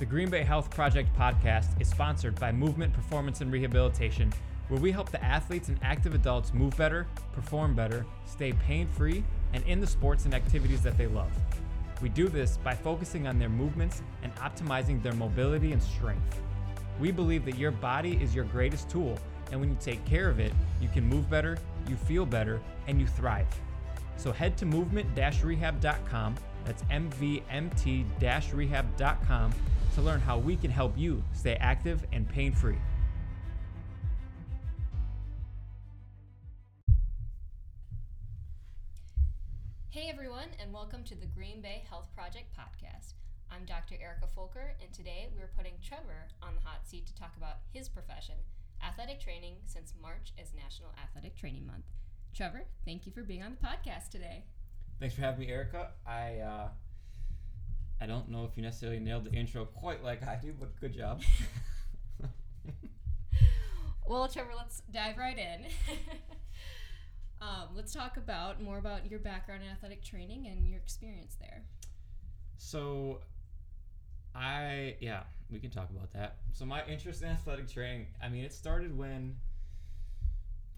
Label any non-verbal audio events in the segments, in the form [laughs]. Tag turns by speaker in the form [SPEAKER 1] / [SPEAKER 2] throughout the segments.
[SPEAKER 1] The Green Bay Health Project podcast is sponsored by Movement Performance and Rehabilitation, where we help the athletes and active adults move better, perform better, stay pain free, and in the sports and activities that they love. We do this by focusing on their movements and optimizing their mobility and strength. We believe that your body is your greatest tool, and when you take care of it, you can move better, you feel better, and you thrive. So head to movement rehab.com, that's mvmt rehab.com, to learn how we can help you stay active and pain free.
[SPEAKER 2] Hey everyone, and welcome to the Green Bay Health Project podcast. I'm Dr. Erica Folker, and today we're putting Trevor on the hot seat to talk about his profession, athletic training, since March is National Athletic Training Month. Trevor, thank you for being on the podcast today.
[SPEAKER 1] Thanks for having me, Erica. I uh, I don't know if you necessarily nailed the intro quite like I do, but good job. [laughs]
[SPEAKER 2] Well, Trevor, let's dive right in. [laughs] um, let's talk about more about your background in athletic training and your experience there.
[SPEAKER 1] So, I yeah, we can talk about that. So my interest in athletic training, I mean, it started when.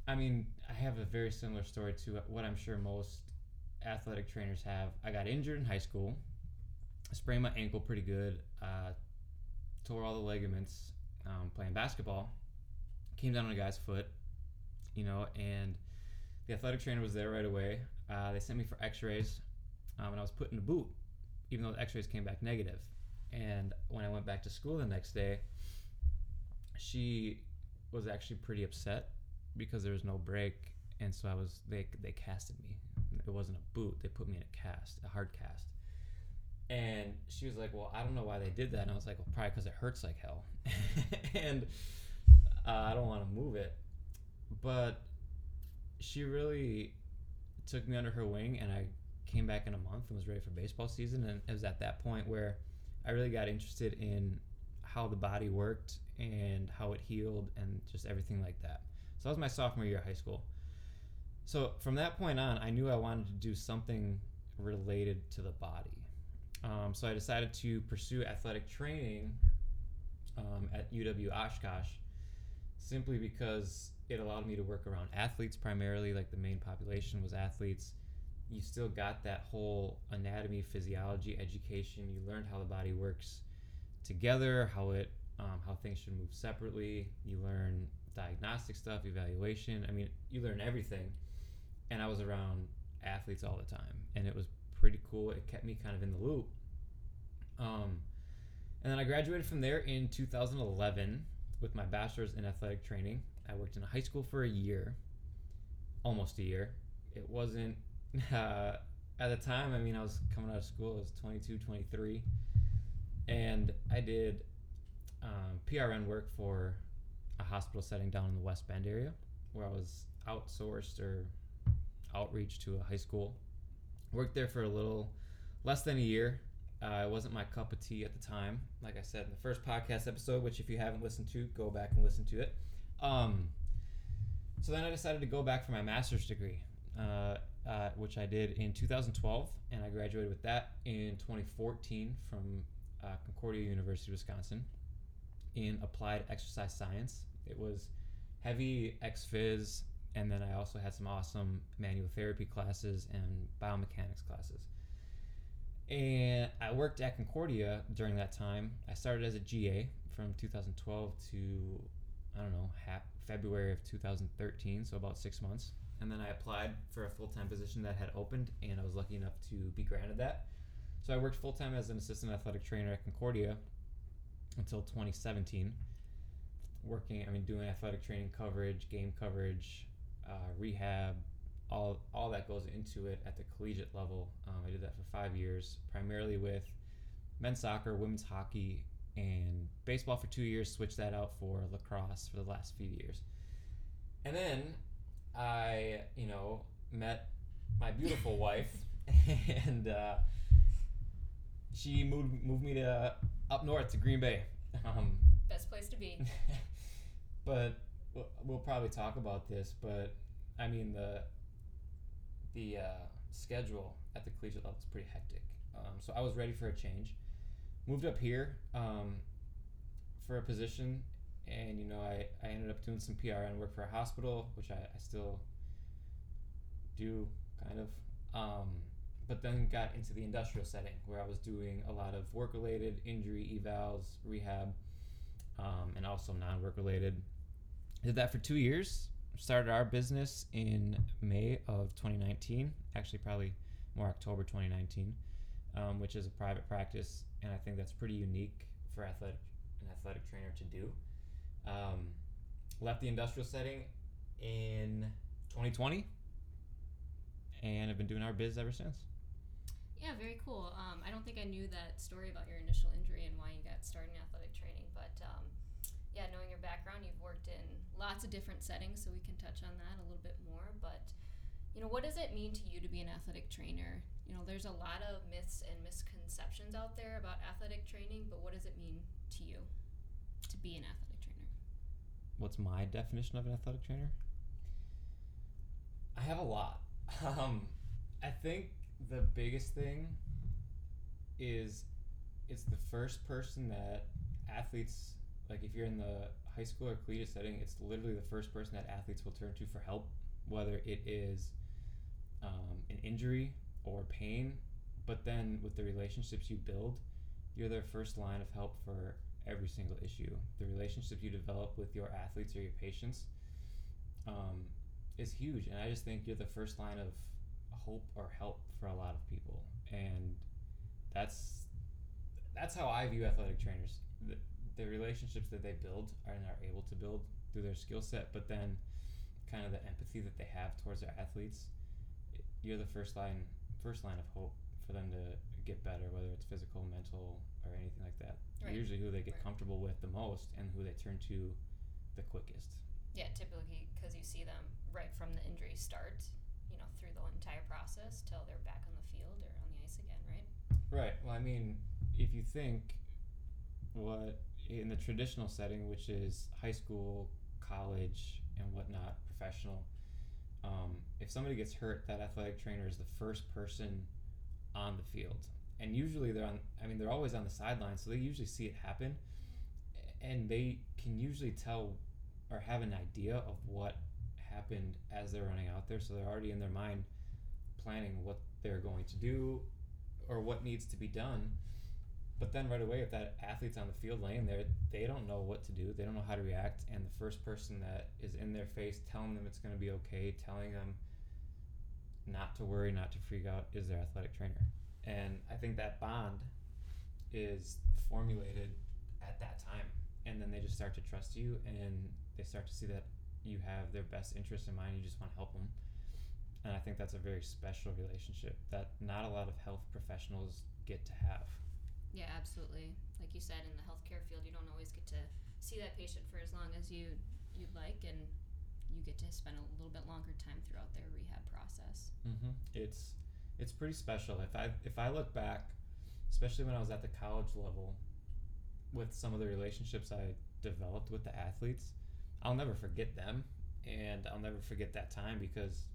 [SPEAKER 1] I mean, I have a very similar story to what I'm sure most athletic trainers have. I got injured in high school. I sprained my ankle pretty good. Uh, tore all the ligaments um, playing basketball. Came down on a guy's foot, you know, and the athletic trainer was there right away. Uh, they sent me for X-rays, um, and I was put in a boot, even though the X-rays came back negative. And when I went back to school the next day, she was actually pretty upset because there was no break, and so I was they they casted me. It wasn't a boot; they put me in a cast, a hard cast. And she was like, "Well, I don't know why they did that." And I was like, "Well, probably because it hurts like hell, [laughs] and uh, I don't want to move it." But she really took me under her wing, and I came back in a month and was ready for baseball season. And it was at that point where I really got interested in how the body worked and how it healed and just everything like that. So that was my sophomore year of high school. So from that point on, I knew I wanted to do something related to the body. Um, so I decided to pursue athletic training um, at UW Oshkosh simply because it allowed me to work around athletes primarily, like the main population was athletes. You still got that whole anatomy, physiology education. You learned how the body works together, how it, um, how things should move separately. You learn diagnostic stuff, evaluation. I mean, you learn everything. And I was around athletes all the time, and it was pretty cool. It kept me kind of in the loop. Um, and then I graduated from there in 2011 with my bachelor's in athletic training. I worked in a high school for a year, almost a year. It wasn't, [laughs] uh, at the time, I mean, I was coming out of school, I was 22, 23. And I did um, PRN work for a hospital setting down in the West Bend area where I was outsourced or outreach to a high school. Worked there for a little less than a year. Uh, it wasn't my cup of tea at the time. Like I said in the first podcast episode, which if you haven't listened to, go back and listen to it. Um, so then I decided to go back for my master's degree, uh, uh, which I did in 2012, and I graduated with that in 2014 from uh, Concordia University, Wisconsin, in applied exercise science. It was heavy ex phys, and then I also had some awesome manual therapy classes and biomechanics classes. And I worked at Concordia during that time. I started as a GA from 2012 to I don't know February of 2013, so about six months. And then I applied for a full time position that had opened, and I was lucky enough to be granted that. So I worked full time as an assistant athletic trainer at Concordia until 2017. Working, I mean, doing athletic training coverage, game coverage, uh, rehab, all all that goes into it at the collegiate level. Um, I did that for five years, primarily with men's soccer, women's hockey, and baseball for two years. Switched that out for lacrosse for the last few years. And then I, you know, met my beautiful [laughs] wife, and uh, she moved moved me to up north to Green Bay. Um,
[SPEAKER 2] Best place to be. [laughs]
[SPEAKER 1] but we'll, probably talk about this. But I mean the the uh, schedule at the collegiate level is pretty hectic. Um, so I was ready for a change. Moved up here um, for a position, and you know I, I ended up doing some PRN work for a hospital, which I, I still do kind of. Um, but then got into the industrial setting where I was doing a lot of work related injury evals, rehab, um, and also non work related. Did that for two years. Started our business in May of 2019, actually, probably more October 2019, um, which is a private practice, and I think that's pretty unique for athletic an athletic trainer to do. Um, left the industrial setting in 2020, and I've been doing our biz ever since.
[SPEAKER 2] Yeah, very cool. Um, I don't think I knew that story about your initial injury and why you got started in athletic training, but um, yeah, knowing your background, you've worked in lots of different settings, so we can touch on that a little bit more. But you know, what does it mean to you to be an athletic trainer? You know, there's a lot of myths and misconceptions out there about athletic training, but what does it mean to you to be an athletic trainer?
[SPEAKER 1] What's my definition of an athletic trainer? I have a lot. [laughs] Um, I think the biggest thing is it's the first person that athletes like if you're in the high school or collegiate setting it's literally the first person that athletes will turn to for help whether it is um, an injury or pain. But then with the relationships you build you're their first line of help for every single issue. The relationship you develop with your athletes or your patients um, is huge. And i just think you're the first line of hope or help for a lot of people. And that's that's how i view athletic trainers the, relationships that they build and are able to build through their skill set but then kind of the empathy that they have towards their athletes you're the first line first line of hope for them to get better whether it's physical mental or anything like that
[SPEAKER 2] Right.
[SPEAKER 1] usually who they get
[SPEAKER 2] Right.
[SPEAKER 1] comfortable with the most and who they turn to the quickest
[SPEAKER 2] Yeah, typically because you see them right from the injury start, you know, through the entire process till they're back on the field or on the ice again, right?
[SPEAKER 1] Right. Well, I mean, if you think what in the traditional setting, which is high school, college, and whatnot, professional, um, if somebody gets hurt, that athletic trainer is the first person on the field, and usually they're on. I mean, they're always on the sideline, so they usually see it happen, and they can usually tell or have an idea of what happened as they're running out there, so they're already in their mind planning what they're going to do or what needs to be done. But then right away, if that athlete's on the field laying there, they don't know what to do. They don't know how to react. And the first person that is in their face telling them it's going to be okay, telling them not to worry, not to freak out, is their athletic trainer. And I think that bond is formulated at that time. And then they just start to trust you and they start to see that you have their best interest in mind. You just want to help them. And I think that's a very special relationship that not a lot of health professionals get to have.
[SPEAKER 2] Yeah, absolutely. Like you said, in the healthcare field, you don't always get to see that patient for as long as you you'd like, and you get to spend a little bit longer time throughout their rehab process.
[SPEAKER 1] Mm-hmm. It's it's pretty special. If I if I look back, especially when I was at the college level, with some of the relationships I developed with the athletes, I'll never forget them, and I'll never forget that time because,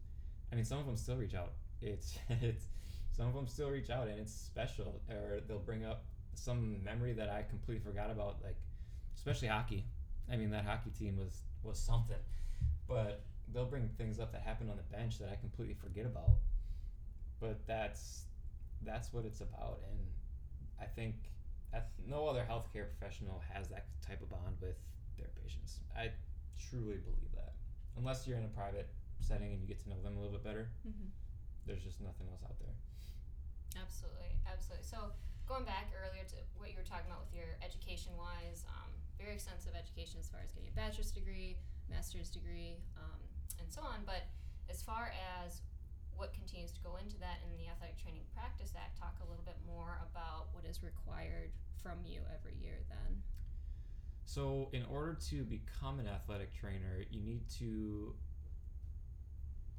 [SPEAKER 1] I mean, some of them still reach out. It's [laughs] it's some of them still reach out, and it's special. Or they'll bring up some memory that I completely forgot about, like especially hockey. I mean, that hockey team was was something, but they'll bring things up that happened on the bench that I completely forget about. But that's that's what it's about, and I think no other healthcare professional has that type of bond with their patients. I truly believe that, unless you're in a private setting and you get to know them a little bit better.
[SPEAKER 2] Mm-hmm.
[SPEAKER 1] There's just nothing else out there.
[SPEAKER 2] Absolutely, absolutely. So going back earlier to what you were talking about with your education wise, um, very extensive education as far as getting a bachelor's degree, master's degree, um, and so on. But as far as what continues to go into that in the Athletic Training Practice Act, talk a little bit more about what is required from you every year then.
[SPEAKER 1] So, in order to become an athletic trainer, you need to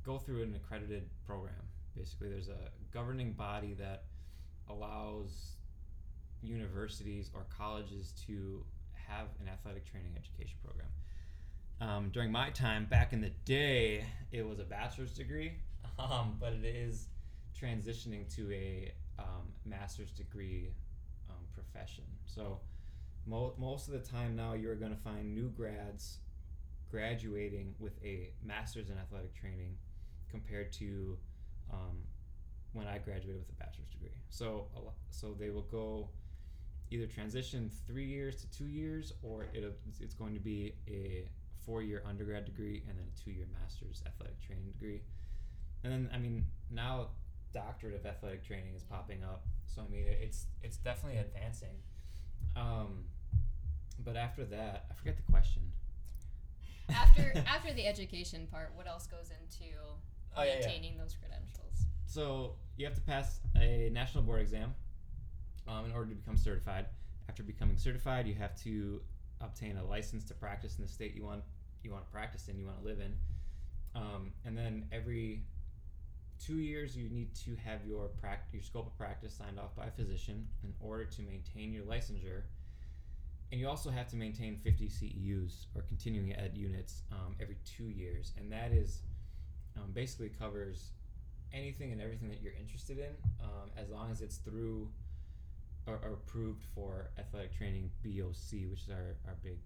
[SPEAKER 1] go through an accredited program. Basically, there's a governing body that allows universities or colleges to have an athletic training education program. Um, during my time back in the day, it was a bachelor's degree, [laughs] um, but it is transitioning to a um, master's degree um, profession. So, mo- most of the time now, you're going to find new grads graduating with a master's in athletic training compared to um, when I graduated with a bachelor's degree. So, a lo- so they will go either transition three years to two years, or it'll, it's going to be a four-year undergrad degree and then a two-year master's athletic training degree. And then, I mean, now doctorate of athletic training is popping up. So I mean, it's it's definitely advancing. Um, but after that, I forget the question.
[SPEAKER 2] After [laughs] after the education part, what else goes into
[SPEAKER 1] Oh, yeah, yeah.
[SPEAKER 2] maintaining those credentials?
[SPEAKER 1] So you have to pass a national board exam um, in order to become certified. After becoming certified, you have to obtain a license to practice in the state you want you want to practice in, you want to live in, um, and then every two years you need to have your prac- your scope of practice signed off by a physician in order to maintain your licensure. And you also have to maintain 50 CEUs or continuing ed units um, every two years, and that is um, basically covers anything and everything that you're interested in, um, as long as it's through or, or approved for athletic training BOC, which is our, our big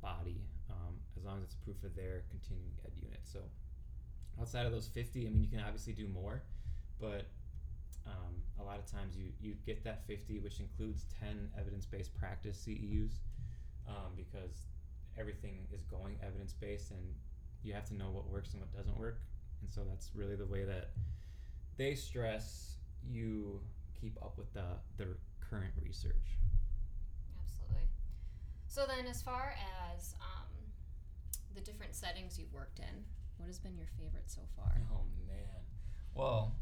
[SPEAKER 1] body, um, as long as it's approved for their continuing ed unit. So outside of those 50, I mean, you can obviously do more, but um, a lot of times you, you get that 50, which includes 10 evidence based practice CEUs, um, because everything is going evidence based and you have to know what works and what doesn't work. And so that's really the way that they stress you keep up with the, the current research.
[SPEAKER 2] Absolutely. So then, as far as um, the different settings you've worked in, what has been your favorite so far?
[SPEAKER 1] Oh man. Well,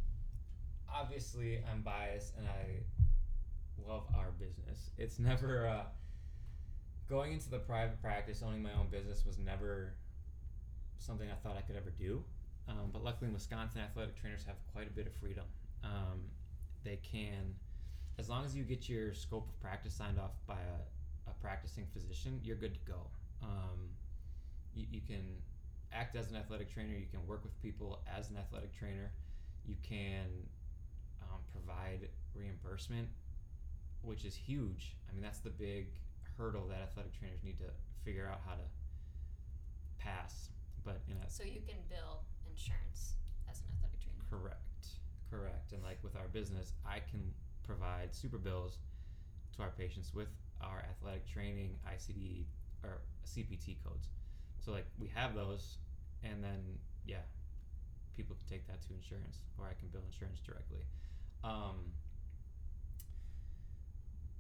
[SPEAKER 1] obviously I'm biased and I love our business. It's [laughs] never uh, going into the private practice, owning my own business was never something I thought I could ever do. Um, but luckily, in Wisconsin, athletic trainers have quite a bit of freedom. Um, they can, as long as you get your scope of practice signed off by a, a practicing physician, you're good to go. Um, you, you can act as an athletic trainer, you can work with people as an athletic trainer, you can um, provide reimbursement, which is huge. I mean, that's the big hurdle that athletic trainers need to figure out how to pass. But in a
[SPEAKER 2] So you can bill insurance as an athletic trainer.
[SPEAKER 1] Correct. Correct. And like with our business, I can provide super bills to our patients with our athletic training ICD or CPT codes. So like we have those and then yeah, people can take that to insurance or I can bill insurance directly. Um,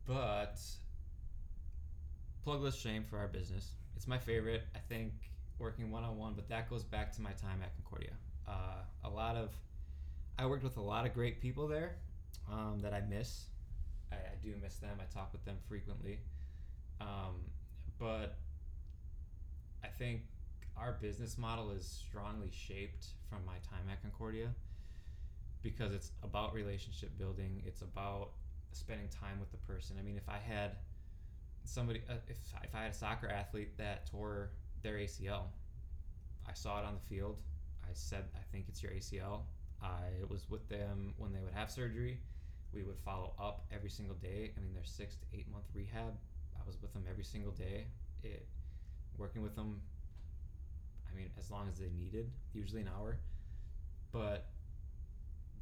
[SPEAKER 1] but plugless shame for our business. It's my favorite. I think working one on one, but that goes back to my time at Concordia. Uh, a lot of, I worked with a lot of great people there um, that I miss. I, I do miss them. I talk with them frequently. Um, but I think our business model is strongly shaped from my time at Concordia because it's about relationship building. It's about spending time with the person. I mean, if I had somebody, uh, if if I had a soccer athlete that tore their ACL, I saw it on the field. I said, I think it's your ACL. I was with them when they would have surgery. We would follow up every single day. I mean, their six to eight month rehab. I was with them every single day. It working with them. I mean, as long as they needed, usually an hour. But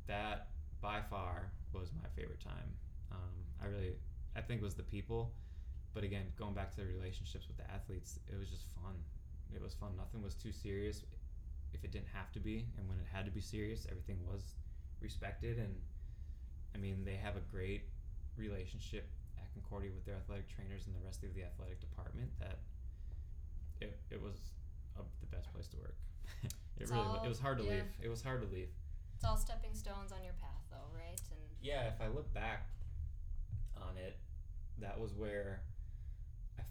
[SPEAKER 1] that by far was my favorite time. Um, I really, I think, was the people. But again, going back to the relationships with the athletes, it was just fun. It was fun. Nothing was too serious if it didn't have to be, and when it had to be serious, everything was respected. And I mean, they have a great relationship at Concordia with their athletic trainers and the rest of the athletic department. That it, it was a, the best place to work. [laughs] It
[SPEAKER 2] It's
[SPEAKER 1] really
[SPEAKER 2] all-
[SPEAKER 1] it was hard to
[SPEAKER 2] yeah.
[SPEAKER 1] leave. It was hard to leave.
[SPEAKER 2] It's all stepping stones on your path, though, right? And
[SPEAKER 1] Yeah, if I look back on it, that was where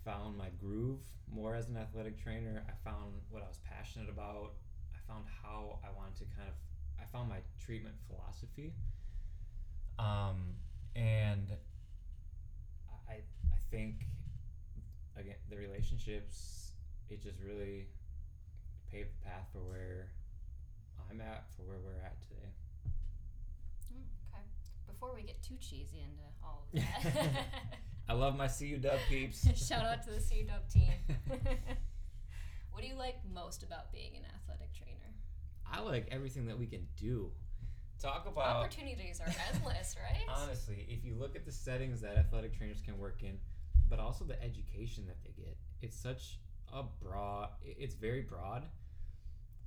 [SPEAKER 1] found my groove more as an athletic trainer. I found what I was passionate about. I found how I wanted to kind of I found my treatment philosophy. Um, and I I think again the relationships it just really paved the path for where I'm at for where we're at today.
[SPEAKER 2] Mm, okay. Before we get too cheesy into all of [laughs] that, [laughs]
[SPEAKER 1] I love my CU Dub peeps. [laughs]
[SPEAKER 2] shout out to the C Dub team. [laughs] [laughs] what do you like most about being an athletic trainer?
[SPEAKER 1] I like everything that we can do. Talk about
[SPEAKER 2] Opportunities are endless, right?
[SPEAKER 1] honestly, if you look at the settings that athletic trainers can work in, but also the education that they get, it's such a broad. It's very broad,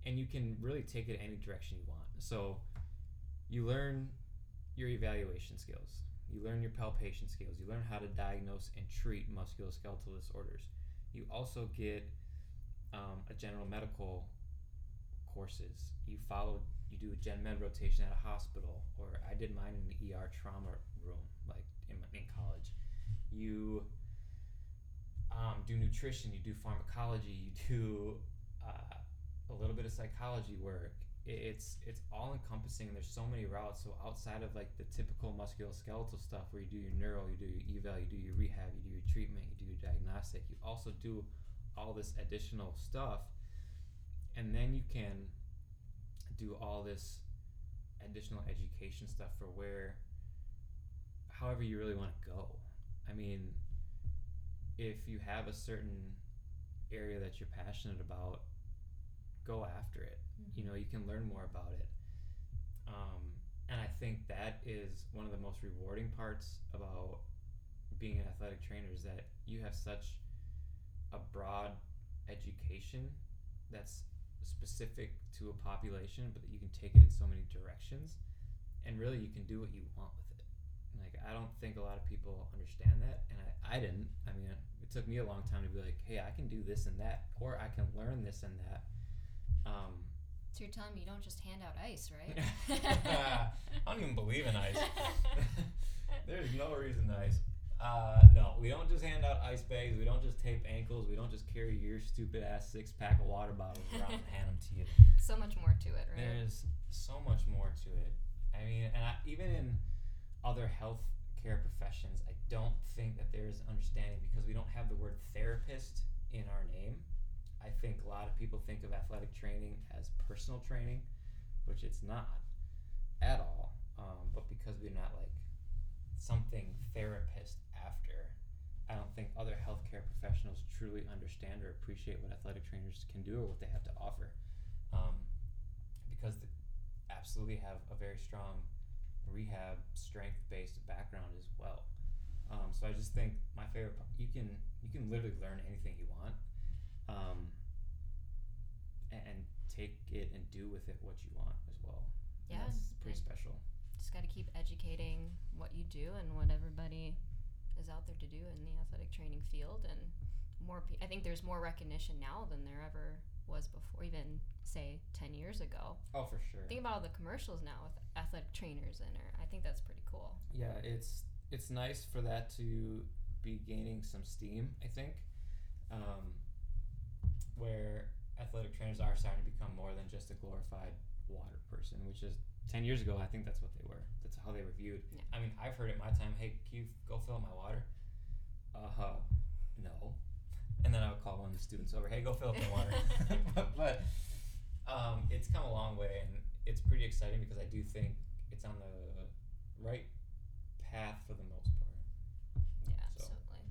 [SPEAKER 1] and you can really take it any direction you want. So, you learn your evaluation skills. You learn your palpation skills. You learn how to diagnose and treat musculoskeletal disorders. You also get um, a general medical courses. You follow, you do a gen med rotation at a hospital, or I did mine in the ER trauma room, like in, in college. You um, do nutrition, you do pharmacology, you do uh, a little bit of psychology work. It's it's all encompassing, and there's so many routes. So outside of like the typical musculoskeletal stuff, where you do your neuro, you do your eval, you do your rehab, you do your treatment, you do your diagnostic, you also do all this additional stuff and then you can do all this additional education stuff for where however you really want to go i mean if you have a certain area that you're passionate about go after it you know you can learn more about it um, and i think that is one of the most rewarding parts about being an athletic trainer is that you have such a broad education that's specific to a population, but that you can take it in so many directions, and really you can do what you want with it. Like I don't think a lot of people understand that, and I, I didn't. I mean, it took me a long time to be like, hey, I can do this and that, or I can learn this and that. Um,
[SPEAKER 2] So you're telling me you don't just hand out ice, right? [laughs]
[SPEAKER 1] I don't even believe in ice. [laughs] There's no reason to ice. Uh, no, we don't just hand out ice bags. We don't just tape ankles. We don't just carry your stupid ass six pack of water bottles around and hand them to you.
[SPEAKER 2] so much more to it, right?
[SPEAKER 1] There's so much more to it. I mean, and I, even in other health care professions, I don't think that there is understanding because we don't have the word therapist in our name. I think a lot of people think of athletic training as personal training, which it's not at all. Um, but because we're not like something therapist after, I don't think other healthcare professionals truly understand or appreciate what athletic trainers can do or what they have to offer. Um, because they absolutely have a very strong rehab strength based background as well. Um, so I just think my favorite you can you can literally learn anything you want, um, and, and take it and do with it what you want as well.
[SPEAKER 2] Yeah,
[SPEAKER 1] that's pretty special.
[SPEAKER 2] Just got to keep educating what you do and what everybody is out there to do in the athletic training field. And more, pe- I think there's more recognition now than there ever was before, even say 10 years ago.
[SPEAKER 1] Oh, for sure.
[SPEAKER 2] Think about all the commercials now with athletic trainers in it. I think that's pretty cool.
[SPEAKER 1] yeah it's it's nice for that to be gaining some steam i think um, where athletic trainers are starting to become more than just a glorified water person which is 10 years ago i think that's what they were. That's how they were viewed.
[SPEAKER 2] Yeah.
[SPEAKER 1] i mean i've heard it my time hey can you go fill up my water? Uh-huh. No. And then i would call one of the students over hey go fill up my water. [laughs] [laughs] But, but um, it's come a long way and it's pretty exciting because i do think it's on the right path for the most part.
[SPEAKER 2] Yeah,
[SPEAKER 1] So-
[SPEAKER 2] absolutely.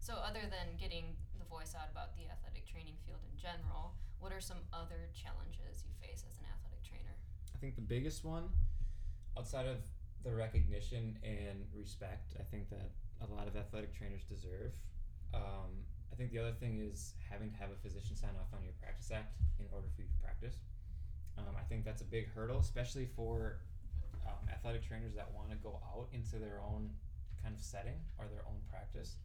[SPEAKER 2] So, other than getting voice out about the athletic training field in general, what are some other challenges you face as an athletic trainer?
[SPEAKER 1] I think the biggest one, outside of the recognition and respect, I think that a lot of athletic trainers deserve. Um, I think the other thing is having to have a physician sign off on your practice act in order for you to practice. Um, I think that's a big hurdle, especially for um, athletic trainers that want to go out into their own kind of setting or their own practice.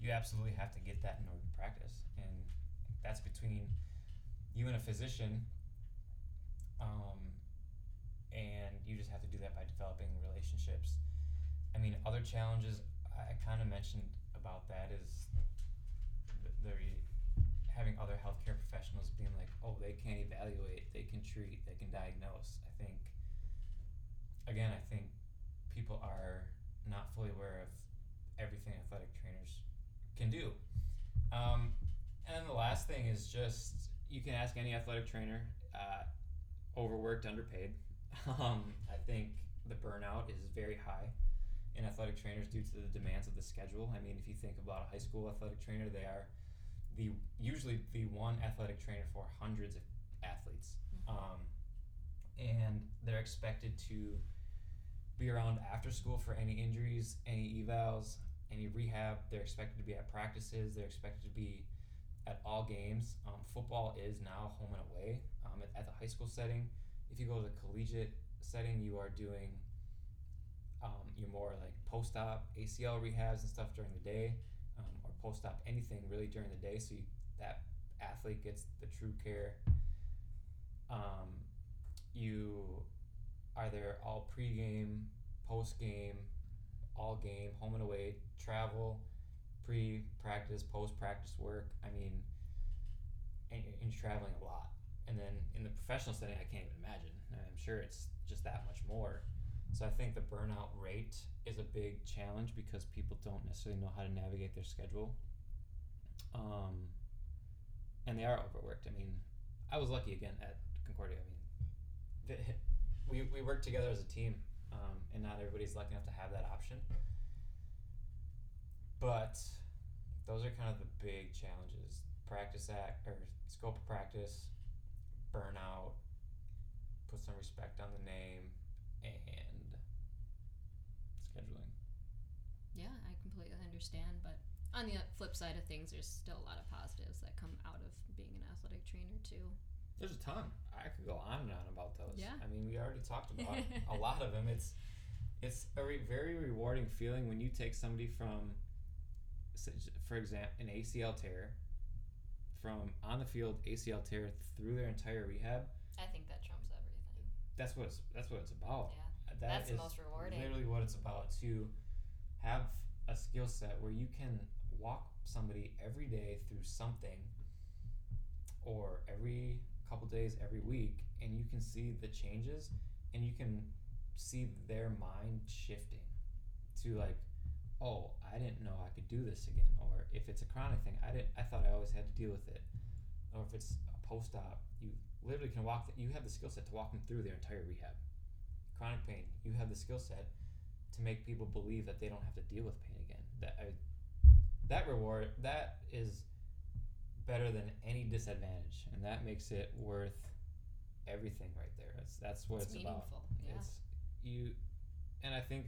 [SPEAKER 1] You absolutely have to get that in order to practice, and that's between you and a physician um, and you just have to do that by developing relationships. I mean, other challenges I kind of mentioned about that is th- the having other healthcare professionals being like, oh, they can't evaluate, they can treat, they can diagnose. I think, again, I think people are not fully aware of everything athletic can do. Um, and then the last thing is just you can ask any athletic trainer, uh, overworked, underpaid. [laughs] Um, I think the burnout is very high in athletic trainers due to the demands of the schedule. I mean, if you think about a high school athletic trainer, they are the usually the one athletic trainer for hundreds of athletes, mm-hmm. um, and they're expected to be around after school for any injuries, any evals, any rehab. They're expected to be at practices. They're expected to be at all games. Um, football is now home and away um, at, at, the high school setting. If you go to the collegiate setting, you are doing um, your more like post-op ACL rehabs and stuff during the day, um, or post-op anything really during the day, so you, that athlete gets the true care. Um, you are there all pre-game, post-game, all game, home and away, travel, pre-practice, post-practice work. I mean, and, and you're traveling a lot. And then in the professional setting, I can't even imagine. I'm sure it's just that much more. So I think the burnout rate is a big challenge because people don't necessarily know how to navigate their schedule. Um, and they are overworked. I mean, I was lucky again at Concordia. I mean, the, [laughs] we, we work together as a team, um, and not everybody's lucky enough to have that option. But those are kind of the big challenges: practice act or scope of practice, burnout, put some respect on the name, and scheduling.
[SPEAKER 2] Yeah, I completely understand, but on the flip side of things, there's still a lot of positives that come out of being an athletic trainer too.
[SPEAKER 1] There's a ton. I could go on and on about those.
[SPEAKER 2] Yeah.
[SPEAKER 1] I mean, we already talked about [laughs] a lot of them. It's it's a re- very rewarding feeling when you take somebody from, for example, an ACL tear, from on the field ACL tear through their entire rehab.
[SPEAKER 2] I think that trumps everything.
[SPEAKER 1] That's what it's that's what it's about.
[SPEAKER 2] Yeah. Uh, that that's the most rewarding.
[SPEAKER 1] Literally, what it's about to have a skill set where you can walk somebody every day through something, or every couple days every week and you can see the changes and you can see their mind shifting to like oh i didn't know i could do this again or if it's a chronic thing i didn't i thought i always had to deal with it. Or if it's a post-op you literally can walk you have the skill set to walk them through their entire rehab. Chronic pain you have the skill set to make people believe that they don't have to deal with pain again. That I, that reward that is better than any disadvantage, and that makes it worth everything right there. That's that's what
[SPEAKER 2] it's,
[SPEAKER 1] it's
[SPEAKER 2] about. Yeah.
[SPEAKER 1] It's you, and I think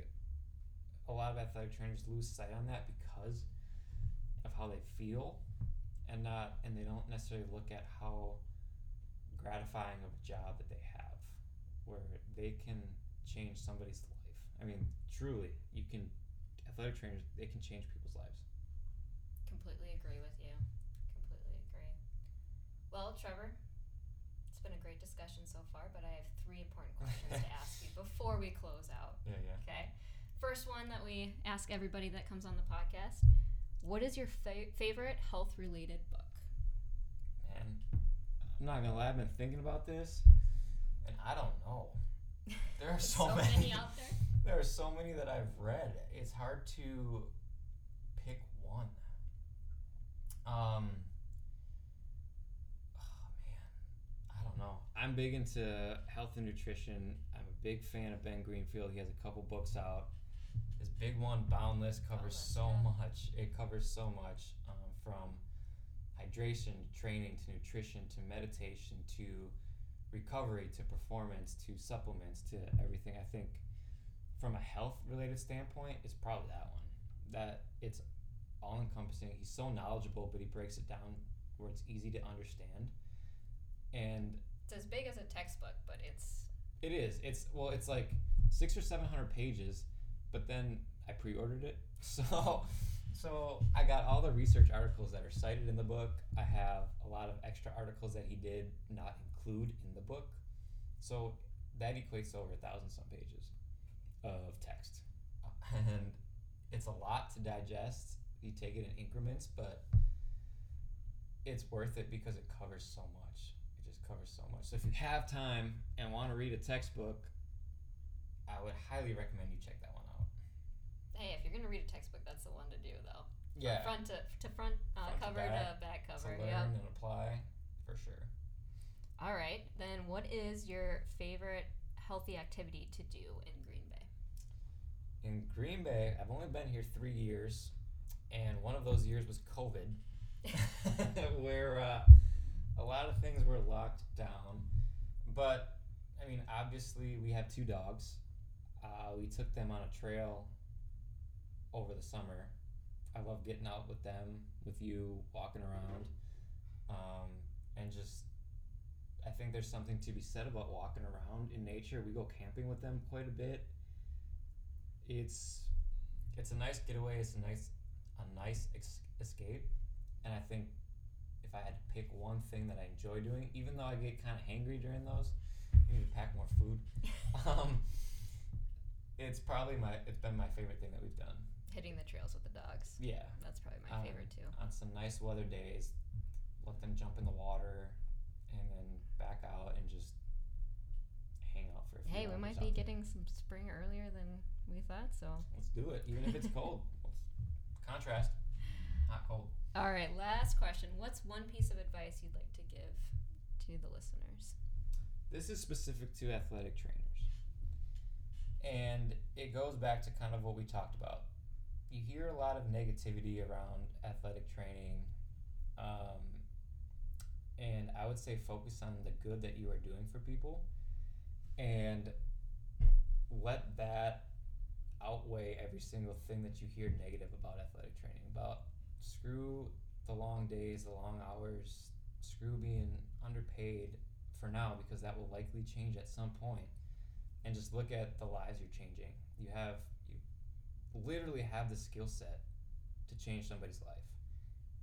[SPEAKER 1] a lot of athletic trainers lose sight on that because of how they feel, and not and they don't necessarily look at how gratifying of a job that they have, where they can change somebody's life. I mean, truly, you can athletic trainers they can change people's lives.
[SPEAKER 2] Completely agree with. Well, Trevor, it's been a great discussion so far, but I have three important questions to ask you [laughs] before we close out.
[SPEAKER 1] Yeah, yeah.
[SPEAKER 2] Okay. First one that we ask everybody that comes on the podcast What is your fa- favorite health related book?
[SPEAKER 1] Man, I'm not going to lie, I've been thinking about this, and I don't know. [laughs] There are so,
[SPEAKER 2] so
[SPEAKER 1] many.
[SPEAKER 2] many out there. [laughs]
[SPEAKER 1] There are so many that I've read. It's hard to pick one. Um, I'm big into health and nutrition. I'm a big fan of Ben Greenfield. He has a couple books out. His big one, Boundless, covers Boundless, so yeah. much. It covers so much um, from hydration to training to nutrition to meditation to recovery to performance to supplements to everything. I think from a health related standpoint, it's probably that one. That it's all encompassing. He's so knowledgeable, but he breaks it down where it's easy to understand. And
[SPEAKER 2] it's as big as a textbook, but it's.
[SPEAKER 1] It is. It's well. It's like six or seven hundred pages, but then I pre-ordered it, [laughs] so so I got all the research articles that are cited in the book. I have a lot of extra articles that he did not include in the book, So that equates to over a thousand some pages of text, uh, and it's a lot to digest. You take it in increments, but it's worth it because it covers so much. Covers so much. So if you have time and want to read a textbook, I would highly recommend you check that one out.
[SPEAKER 2] Hey, if you're gonna read a textbook, that's the one to do though. From
[SPEAKER 1] Yeah,
[SPEAKER 2] Front to to front, uh,
[SPEAKER 1] Front to
[SPEAKER 2] cover
[SPEAKER 1] back,
[SPEAKER 2] to back
[SPEAKER 1] to
[SPEAKER 2] cover.
[SPEAKER 1] learn
[SPEAKER 2] Yep.
[SPEAKER 1] and apply for sure.
[SPEAKER 2] All right. Then, what is your favorite healthy activity to do in Green Bay?
[SPEAKER 1] In Green Bay, I've only been here three years, and one of those years was COVID, [laughs] [laughs] where uh, a lot of things were locked down. But I mean, obviously, we have two dogs. Uh, we took them on a trail over the summer. I love getting out with them, with you, walking around, um, and just. I think there's something to be said about walking around in nature. We go camping with them quite a bit it's it's a nice getaway. It's a nice a nice ex- escape, and I think if I had to pick one thing that I enjoy doing, even though I get kind of hangry during those, I need to pack more food. [laughs] um, it's probably my it's been my favorite thing that we've done.
[SPEAKER 2] Hitting the trails with the dogs.
[SPEAKER 1] Yeah,
[SPEAKER 2] That's probably my
[SPEAKER 1] Um,
[SPEAKER 2] favorite too.
[SPEAKER 1] on some nice weather days, let them jump in the water, and then back out and just hang out for a few
[SPEAKER 2] Hey, we might be getting some spring earlier than we thought. So,
[SPEAKER 1] Let's do it, even if it's cold. [laughs] Contrast, not cold.
[SPEAKER 2] All right. Last question. What's one piece of advice you'd like to give to the listeners?
[SPEAKER 1] This is specific to athletic trainers. And it goes back to kind of what we talked about. You hear a lot of negativity around athletic training. Um, and I would say focus on the good that you are doing for people and let that outweigh every single thing that you hear negative about athletic training. About screw the long days, the long hours, screw being underpaid for now because that will likely change at some point. point and just look at the lives you're changing. You have you literally have the skill set to change somebody's life.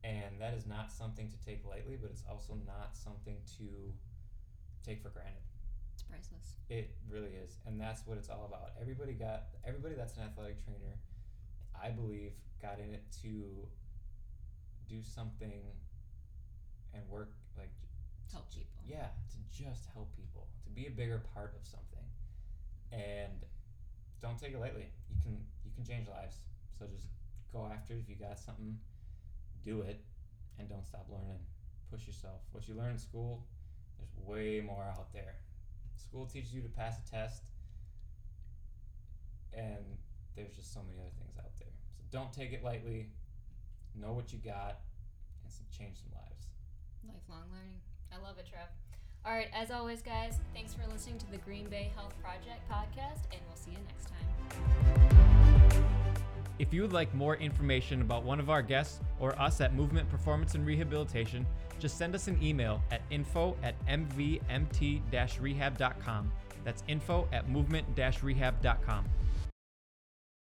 [SPEAKER 1] And that is not something to take lightly but it's also not something to take for granted.
[SPEAKER 2] It's priceless.
[SPEAKER 1] it really is. And that's what it's all about. Everybody got everybody that's an athletic trainer i believe got in it to do something and work like
[SPEAKER 2] Help people.
[SPEAKER 1] yeah to just help people to be a bigger part of something. And don't take it lightly. You can you can change lives. So just go after it. If you got something do it. And don't stop learning. Push yourself. What you learn in school there's way more out there. School teaches you to pass a test. And there's just so many other things out there. So don't take it lightly know what you got and some, change some lives
[SPEAKER 2] Lifelong learning. I love it, Trev. All right, as always, guys, thanks for listening to the Green Bay Health Project podcast, and we'll see you next time.
[SPEAKER 1] If you would like more information about one of our guests or us at Movement Performance and Rehabilitation, just send us an email at info at mvmt rehab.com. That's info at movement rehab.com.